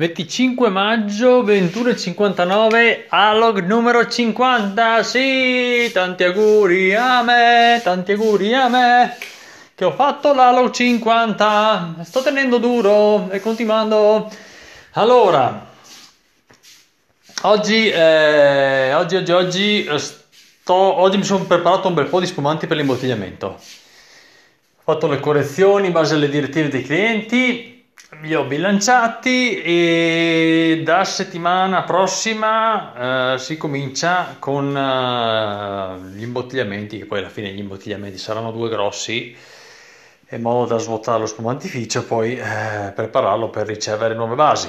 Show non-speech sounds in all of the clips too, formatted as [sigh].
25 maggio 21.59 Alog numero 50 Sì, tanti auguri a me Tanti auguri a me Che ho fatto l'Alog 50 Sto tenendo duro e continuando. Allora Oggi, eh, oggi, oggi, oggi, sto, oggi mi sono preparato un bel po' di spumanti per l'imbottigliamento. Ho fatto le correzioni in base alle direttive dei clienti li ho bilanciati e da settimana prossima eh, si comincia con eh, gli imbottigliamenti, che poi alla fine gli imbottigliamenti saranno due grossi, in modo da svuotare lo spumantificio e poi eh, prepararlo per ricevere nuove basi.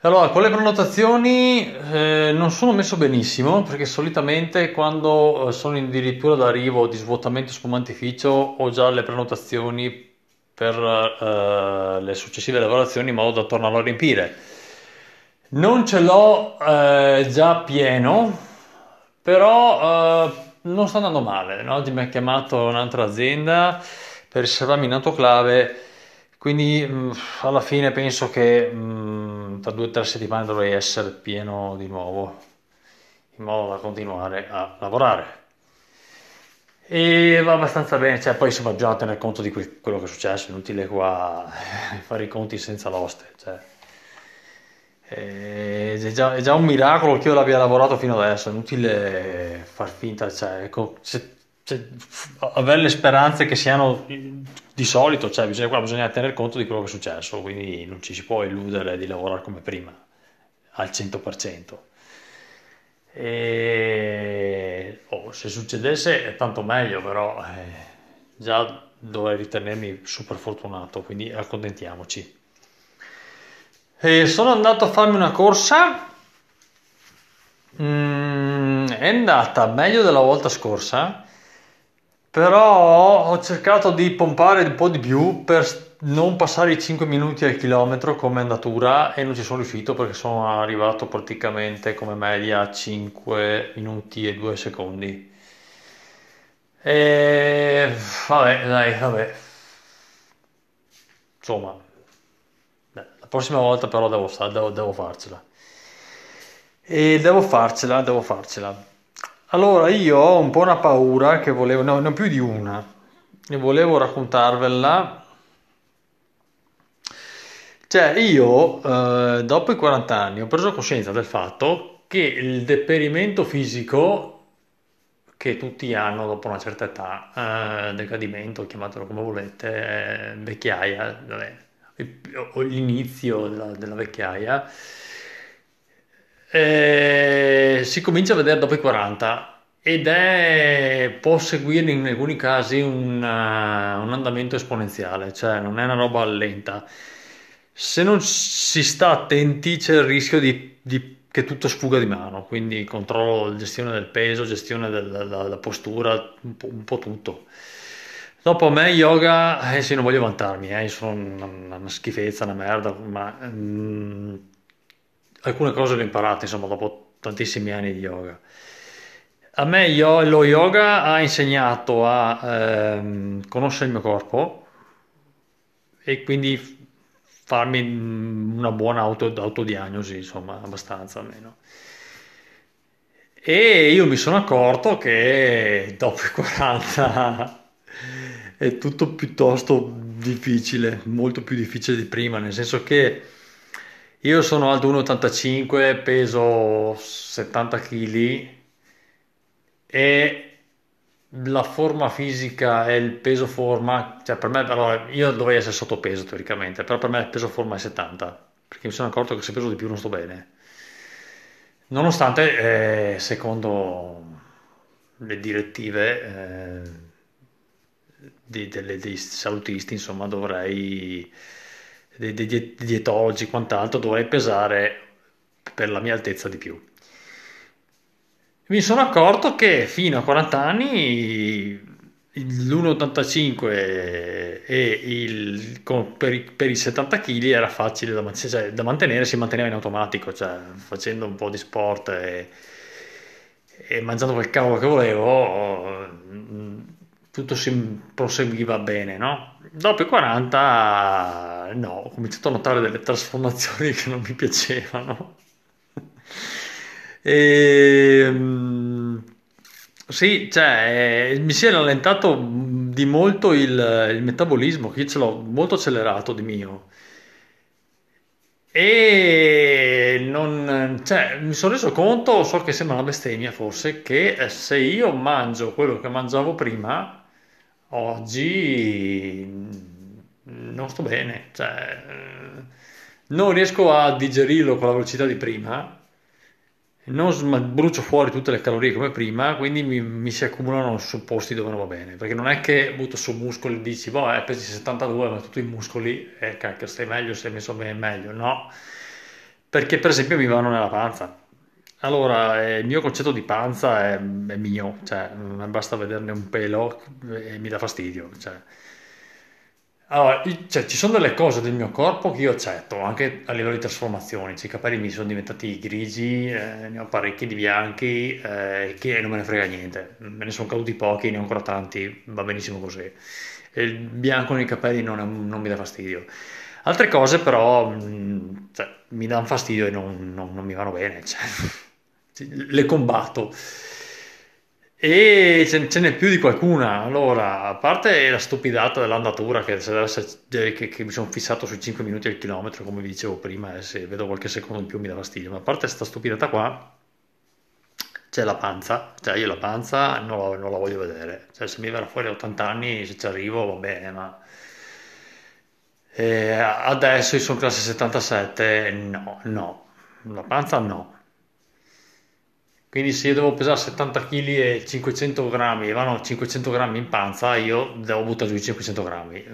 Allora, con le prenotazioni eh, non sono messo benissimo perché solitamente quando eh, sono addirittura d'arrivo di svuotamento spumantificio ho già le prenotazioni per uh, le successive lavorazioni in modo da tornarlo a riempire. Non ce l'ho uh, già pieno, però uh, non sta andando male. Oggi mi ha chiamato un'altra azienda per riservarmi in autoclave, quindi mh, mm, alla fine penso che mh, mm, tra due o tre settimane dovrei essere pieno di nuovo, in modo da continuare a lavorare. E va abbastanza bene, cioè poi insomma bisogna tener conto di que- quello che è successo, inutile qua [laughs] fare i conti senza l'oste, cioè. è, già, è, già, un miracolo che io l'abbia lavorato fino adesso, è inutile far finta, cioè, ecco, se, se, avere le speranze che siano di solito, cioè bisogna, qua bisogna tener conto di quello che è successo, quindi non ci si può illudere di lavorare come prima, al 100%. E oh, se succedesse tanto meglio, però eh, già dovrei ritenermi super fortunato, quindi accontentiamoci. E sono andato a farmi una corsa, mm, è andata meglio della volta scorsa, però ho cercato di pompare un po' di più per non passare i 5 minuti al chilometro come andatura e non ci sono riuscito perché sono arrivato praticamente come media a 5 minuti e 2 secondi. E vabbè, dai, vabbè. Insomma, la prossima volta però devo, devo, devo farcela. E devo farcela, devo farcela. Allora, io ho un po' una paura che volevo, no, non più di una, e volevo raccontarvela. Cioè, io eh, dopo i 40 anni ho preso coscienza del fatto che il deperimento fisico che tutti hanno dopo una certa età, eh, decadimento, chiamatelo come volete, eh, vecchiaia, vabbè, l'inizio della, della vecchiaia, eh, si comincia a vedere dopo i 40 ed è, può seguire in alcuni casi un, uh, un andamento esponenziale, cioè non è una roba lenta se non si sta attenti c'è il rischio di, di, che tutto sfuga di mano, quindi controllo, gestione del peso, gestione della, della postura, un po', un po', tutto. Dopo a me yoga, eh sì, non voglio vantarmi, eh, sono una, una, schifezza, una merda, ma mm, alcune cose le ho imparate, insomma, dopo tantissimi anni di yoga. A me io, lo yoga ha insegnato a ehm, conoscere il mio corpo e quindi farmi una buona auto, autodiagnosi, insomma, abbastanza almeno. E io mi sono accorto che dopo i 40 è tutto piuttosto difficile, molto più difficile di prima, nel senso che io sono alto 1,85, peso 70 kg e la forma fisica e il peso forma, cioè per me, allora, io dovrei essere sottopeso teoricamente, però per me il peso forma è 70, perché mi sono accorto che se peso di più non sto bene. Nonostante, eh, secondo le direttive eh, di, delle, dei salutisti, insomma, dovrei, dei, dei dietologi e quant'altro, dovrei pesare per la mia altezza di più mi sono accorto che fino a 40 anni l'1,85 e il, per, i, per, i, 70 kg era facile da, cioè, da, mantenere, si manteneva in automatico, cioè facendo un po' di sport e, e mangiando quel cavolo che volevo, tutto si proseguiva bene, no? Dopo i 40, no, ho cominciato a notare delle trasformazioni che non mi piacevano. E, [laughs] ehm, sì, cioè, eh, mi si è rallentato di molto il, il metabolismo, che io ce l'ho molto accelerato di mio. E non, cioè, mi sono reso conto, so che sembra una bestemmia forse, che eh, se io mangio quello che mangiavo prima, oggi mm, non sto bene, cioè, eh, non riesco a digerirlo con la velocità di prima non brucio fuori tutte le calorie come prima, quindi mi, mi, si accumulano su posti dove non va bene. Perché non è che butto su muscoli e dici, boh, eh, pesi 72, ma tutti i muscoli, eh, cacchio, stai meglio, sei messo bene meglio. No, perché per esempio mi vanno nella panza. Allora, eh, il mio concetto di panza è, è mio, cioè, basta vederne un pelo e mi dà fastidio. Cioè, allora, cioè, ci sono delle cose del mio corpo che io accetto, anche a livello di trasformazioni. Cioè, I capelli mi sono diventati grigi, eh, ne ho parecchi di bianchi, eh, che non me ne frega niente. Me ne sono caduti pochi, ne ho ancora tanti, va benissimo così. E il bianco nei capelli non, non mi dà fastidio. Altre cose però mh, mm, cioè, mi danno fastidio e non, non, non mi vanno bene, cioè, le combatto. E ce, n'è più di qualcuna. Allora, a parte la stupidata dell'andatura, che, che, che mi sono fissato sui 5 minuti al chilometro, come vi dicevo prima, e se vedo qualche secondo in più mi dà fastidio. Ma a parte questa stupidata qua, c'è la panza. Cioè, io la panza non la, non la voglio vedere. Cioè, se mi verrà fuori a 80 anni, se ci arrivo, va bene, ma... E adesso io sono classe 77, no, no, la panza no. Quindi se io devo pesare 70 kg e 500 grammi e vanno 500 grammi in panza, io devo buttare giù i 500 grammi.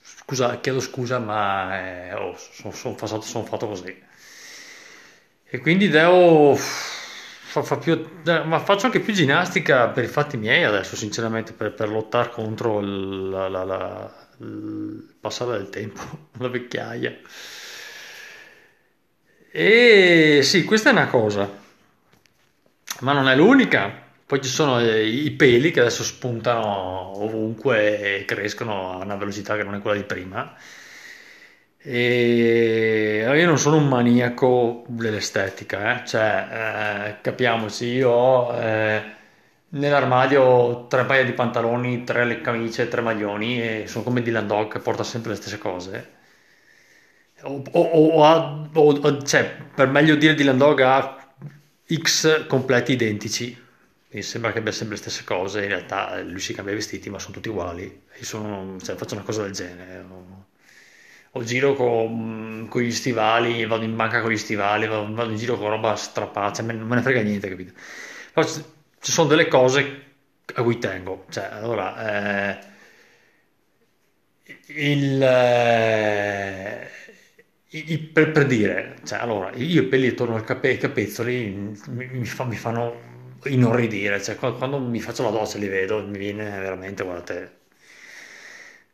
Scusa, chiedo scusa, ma eh, oh, sono, fatto, sono, fatto, così. E quindi devo... Fa, fa più, ma faccio anche più ginnastica per i fatti miei adesso, sinceramente, per, per lottare contro il, la, la, la, il passare del tempo, [laughs] la vecchiaia. E sì, questa è una cosa. Ma non è l'unica. Poi ci sono eh, i peli che adesso spuntano ovunque e crescono a una velocità che non è quella di prima. E io non sono un maniaco dell'estetica, eh? cioè, eh, capiamoci, io ho eh, nell'armadio tre paia di pantaloni, tre camicie, tre maglioni e sono come Dylan Dog che porta sempre le stesse cose. O, o, o, o cioè, per meglio dire Dylan Dog ha X completi identici. Mi sembra che abbia sempre le stesse cose, in realtà lui si cambia i vestiti, ma sono tutti uguali. Io sono, cioè, faccio una cosa del genere. O, o giro con, con, gli stivali, vado in banca con gli stivali, vado, vado in giro con roba strappata, cioè, non me ne frega niente, capito? Però ci sono delle cose a cui tengo. Cioè, allora, eh, il... Eh, per, per, dire, cioè, allora, io i peli attorno al cape, ai capezzoli mi, mi, fa, mi, fanno inorridire, cioè, quando mi faccio la doccia li vedo, mi viene veramente, guardate.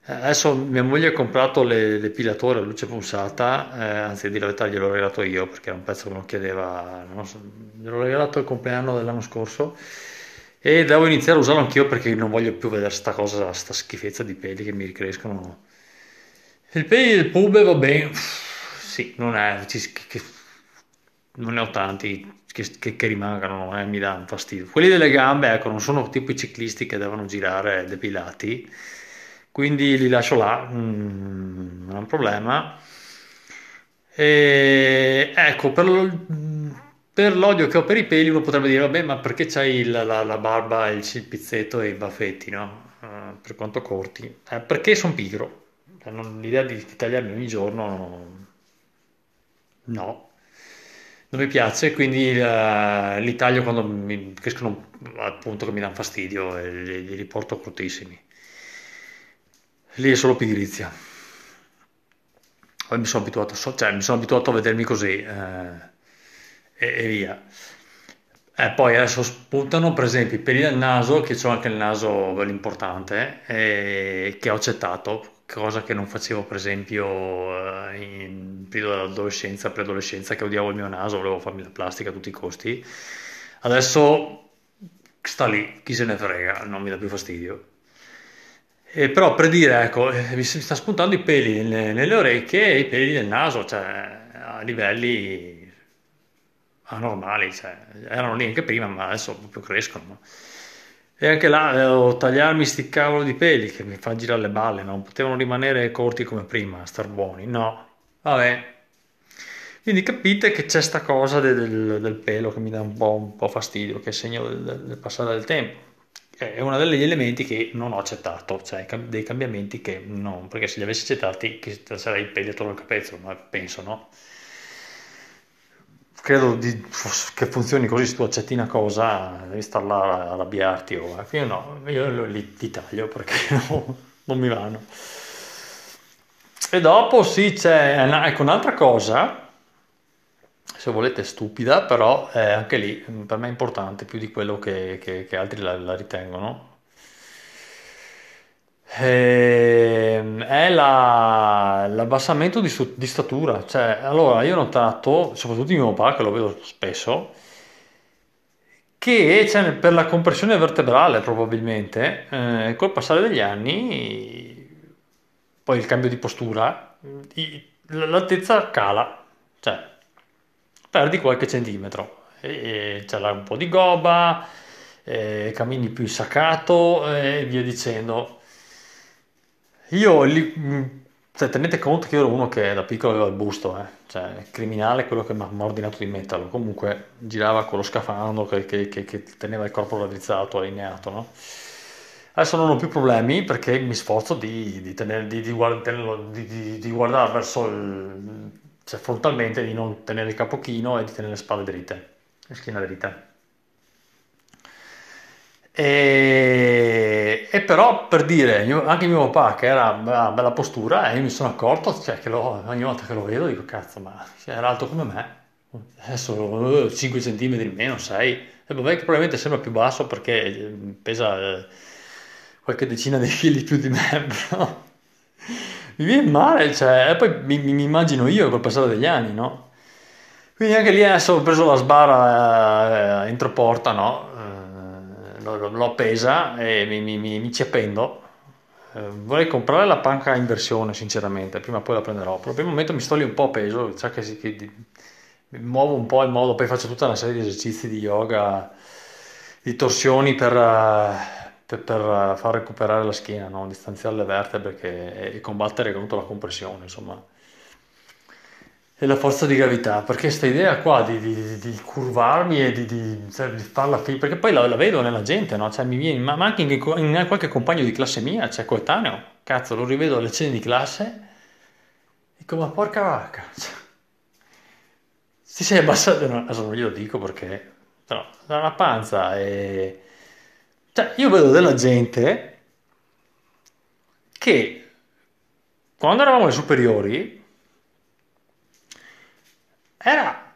Adesso mia moglie ha comprato le, l'epilatore a luce pulsata, eh, anzi di la verità gliel'ho regalato io perché era un pezzo che non chiedeva, non so, gliel'ho regalato il compleanno dell'anno scorso e devo iniziare a usarlo anch'io perché non voglio più vedere sta cosa, sta schifezza di peli che mi ricrescono. Il peli del pube va bene sì, non è, che, non ne ho tanti che, che, che rimangano, eh, mi danno fastidio. Quelli delle gambe, ecco, non sono tipo i ciclisti che devono girare depilati, quindi li lascio là, mm, non è un problema. E, ecco, per, per, l'odio che ho per i peli uno potrebbe dire, vabbè, ma perché c'hai la, la, la barba, il, il pizzetto e i baffetti, no? Uh, per quanto corti? Eh, perché sono pigro. Cioè, l'idea di tagliarmi ogni giorno No, non mi piace, quindi eh, li taglio quando mi crescono appunto che mi danno fastidio e li, li riporto cortissimi. Lì è solo pigrizia. Poi mi sono abituato, cioè, mi sono abituato a vedermi così eh, e, e, via. Eh, poi adesso spuntano per esempio i peli del naso, che ho anche il naso bello importante, e che ho accettato cosa che non facevo per esempio eh, in periodo dell'adolescenza, preadolescenza, che odiavo il mio naso, volevo farmi la plastica a tutti i costi. Adesso sta lì, chi se ne frega, non mi dà più fastidio. E però per dire, ecco, eh, mi sta spuntando i peli nelle, orecchie e i peli del naso, cioè a livelli anormali, cioè, erano lì anche prima, ma adesso proprio crescono. E anche là devo tagliarmi sti cavolo di peli che mi fa girare le balle, non potevano rimanere corti come prima, star buoni, no. Vabbè. Quindi capite che c'è sta cosa de- del, del pelo che mi dà un po', un po' fastidio, che è segno del, del- passare del tempo. È uno degli elementi che non ho accettato, cioè dei cambiamenti che non, perché se li avessi accettati sarei il peli attorno al capezzolo, ma penso no. Credo di- che funzioni così se tu accetti una cosa, devi star là a arrabbiarti o io no, io li, li taglio perché [laughs] no- non mi vanno. E dopo sì, c'è una- ecco un'altra cosa, se volete stupida, però è anche lì per me è importante più di quello che, che- che altri la, la ritengono. Ehm, È la- l'abbassamento di, di statura, cioè allora io ho notato, soprattutto in mio papà che lo vedo spesso, che cioè, per la compressione vertebrale probabilmente, eh, col passare degli anni, poi il cambio di postura, l'altezza cala, cioè perdi qualche centimetro, e, e c'è un po' di gobba, eh, cammini più insaccato e via dicendo. Io lì, mh, cioè, tenete conto che io ero uno che da piccolo aveva il busto, eh. Cioè, criminale quello che mi ha ordinato di metterlo. Comunque girava con lo scafandro che, che- che- che teneva il corpo raddrizzato, allineato, no? Adesso non ho più problemi perché mi sforzo di, di tenere- di- di guardare verso il, cioè frontalmente, di non tenere il capo chino e di tenere le spalle dritte, le schiena dritte. E, e però per dire, anche mio papà che era una bella postura, e io mi sono accorto, cioè, che lo- ogni volta che lo vedo dico, cazzo, ma cioè, era alto come me, adesso 5 centimetri in meno, 6, e vabbè che probabilmente sembra più basso perché eh, pesa eh, qualche decina di chili più di me, [laughs] però mi viene male, cioè, e poi mi- mi immagino io col passare degli anni, no? Quindi anche lì adesso ho preso la sbarra eh, entro porta, no? L'ho, appesa e mi, mi, mi, mi ci appendo. Eh, vorrei comprare la panca in versione, sinceramente, prima o poi la prenderò. Per il momento mi sto lì un po' appeso, cioè che, che di- mi muovo un po' in modo, poi faccio tutta una serie di esercizi di yoga, di torsioni per, eh, per- per, eh, far recuperare la schiena, no? Distanziare le vertebre che- e combattere contro la compressione, insomma. E la forza di gravità, perché questa idea qua di, di- di curvarmi e di, di- cioè, di farla fi- perché poi la, la vedo nella gente, no? Cioè, viene, ma, ma anche in, in qualche compagno di classe mia, cioè coetaneo, cazzo, lo rivedo alle cene di classe, dico, ma porca vacca, [laughs] cioè, ti sei abbassato, no, adesso non glielo dico perché, però, da una panza e... Cioè, io vedo della gente che quando eravamo alle superiori era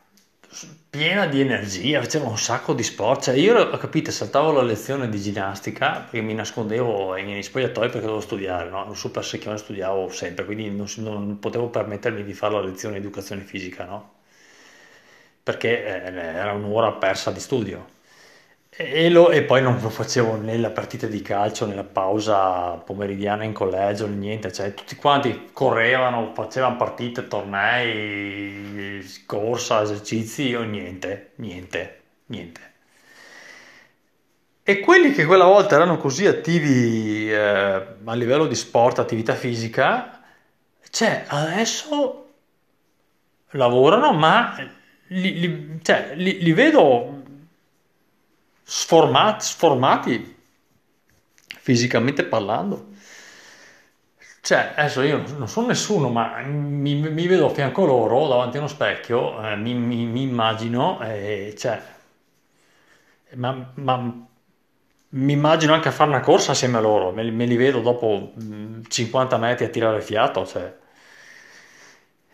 piena di energia, faceva un sacco di sport. Cioè, io, ho capito, saltavo la lezione di ginnastica perché mi nascondevo negli spogliatoi perché dovevo studiare, no? Un super secchione studiavo sempre, quindi non, non potevo permettermi di fare la lezione di educazione fisica, no? Perché eh, era un'ora persa di studio. E, lo- e poi non lo facevo né la partita di calcio né la pausa pomeridiana in collegio niente, cioè tutti quanti correvano, facevano partite, tornei, corsa, esercizi, io niente, niente, niente. E quelli che quella volta erano così attivi eh, a livello di sport, attività fisica, cioè adesso lavorano, ma li, li- cioè, li- li vedo sformati, sformati fisicamente parlando. Cioè, adesso io non sono nessuno, ma mi, mi vedo a fianco loro davanti a uno specchio, eh, mi, mi- mi immagino, e cioè, ma, ma mi immagino anche a fare una corsa assieme a loro, me, me li vedo dopo mh, 50 metri a tirare fiato, cioè.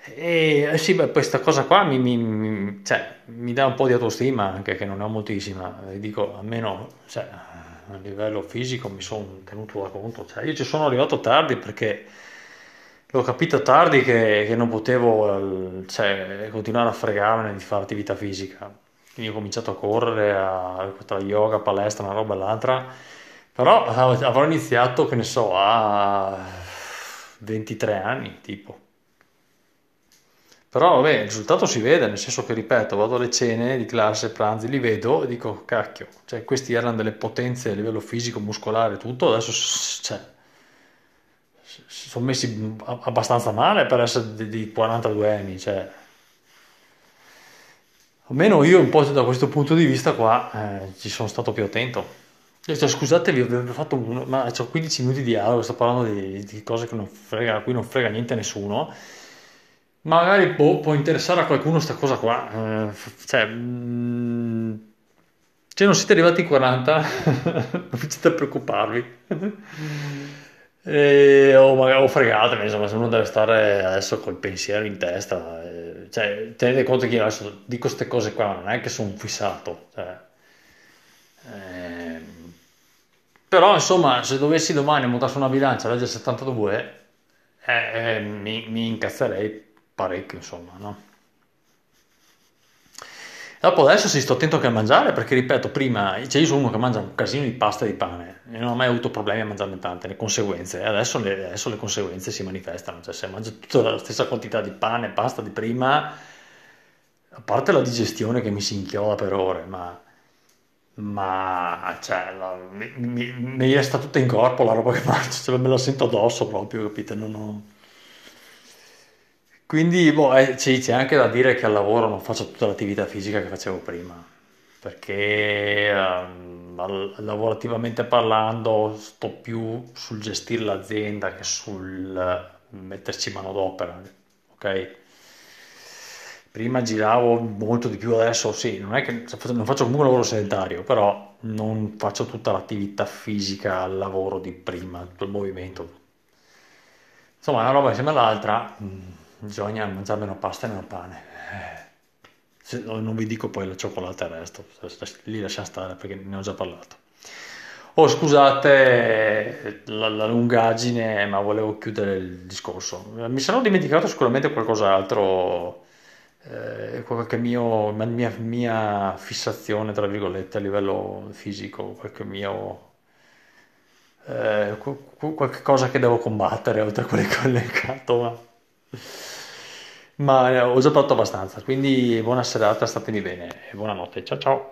E eh, sì, beh, questa cosa qua mi, mi- mi- cioè, mi dà un po' di autostima, anche che non è moltissima. Dico, almeno, cioè, a livello fisico mi sono tenuto da conto. Cioè, io ci sono arrivato tardi perché l'ho capito tardi che, che non potevo, cioè, continuare a fregarmene di fare attività fisica. Quindi ho cominciato a correre, a, tra yoga, palestra, una roba e l'altra, Però av- avrò iniziato, che ne so, a 23 anni, tipo. Però vabbè, il risultato si vede, nel senso che, ripeto, vado alle cene di classe, pranzi, li vedo e dico, cacchio, cioè questi erano delle potenze a livello fisico, muscolare, tutto, adesso cioè, s- sono messi abbastanza male per essere di, di 42 anni, cioè, almeno io un po' da questo punto di vista qua eh, ci sono stato più attento. Io, cioè, scusate, vi ho fatto un, ma ho 15 minuti di dialogo, sto parlando di, di cose che non frega, a cui non frega niente a nessuno. Magari boh, può interessare a qualcuno sta cosa qua. eh, cioè, mm, se non siete arrivati in 40, [laughs] non iniziate a preoccuparvi. E- o, magari, o fregatene, insomma, se uno deve stare adesso col pensiero in testa. eh, cioè, tenete conto che io adesso dico queste cose qua, non è che sono fissato. Cioè, ehm, però, insomma, se dovessi domani montarsi una bilancia legge 72, eh, eh, mi, mi incazzerei parecchio, insomma, no? Dopo adesso sì, sto attento anche a mangiare perché, ripeto, prima, cioè io sono uno che mangia un casino di pasta e di pane e non ho mai avuto problemi a mangiarne tante, le conseguenze, adesso le, adesso le conseguenze si manifestano, cioè se mangio tutta la stessa quantità di pane e pasta di prima, a parte la digestione che mi si inchioda per ore, ma, ma cioè, la- mi, mi- mi resta tutta in corpo la roba che [laughs] mangio, cioè, me la sento addosso proprio, capite? Non ho... Quindi, boh, eh, sì, c'è anche da dire che al lavoro non faccio tutta l'attività fisica che facevo prima, perché al- lavorativamente parlando sto più sul gestire l'azienda che sul metterci manodopera, ok? Prima giravo molto di più, adesso sì, non è che non faccio comunque un lavoro sedentario, però non faccio tutta l'attività fisica al lavoro di prima, tutto il movimento. Insomma, una roba insieme all'altra, mh, bisogna mangiare meno pasta e meno pane. Se- non vi dico poi la cioccolata e il resto, lì lascia stare perché ne ho già parlato. Oh, scusate la, la lungaggine, ma volevo chiudere il discorso. Mi sarò dimenticato sicuramente qualcos'altro, eh, qualche mio, mia, mia fissazione, tra virgolette, a livello fisico, qualche mio, eh, qu- qu- qualche cosa che devo combattere oltre a quelle che ho elencato, ma, ma, eh, ho già fatto abbastanza. Quindi buona serata, statemi bene e buonanotte. Ciao ciao.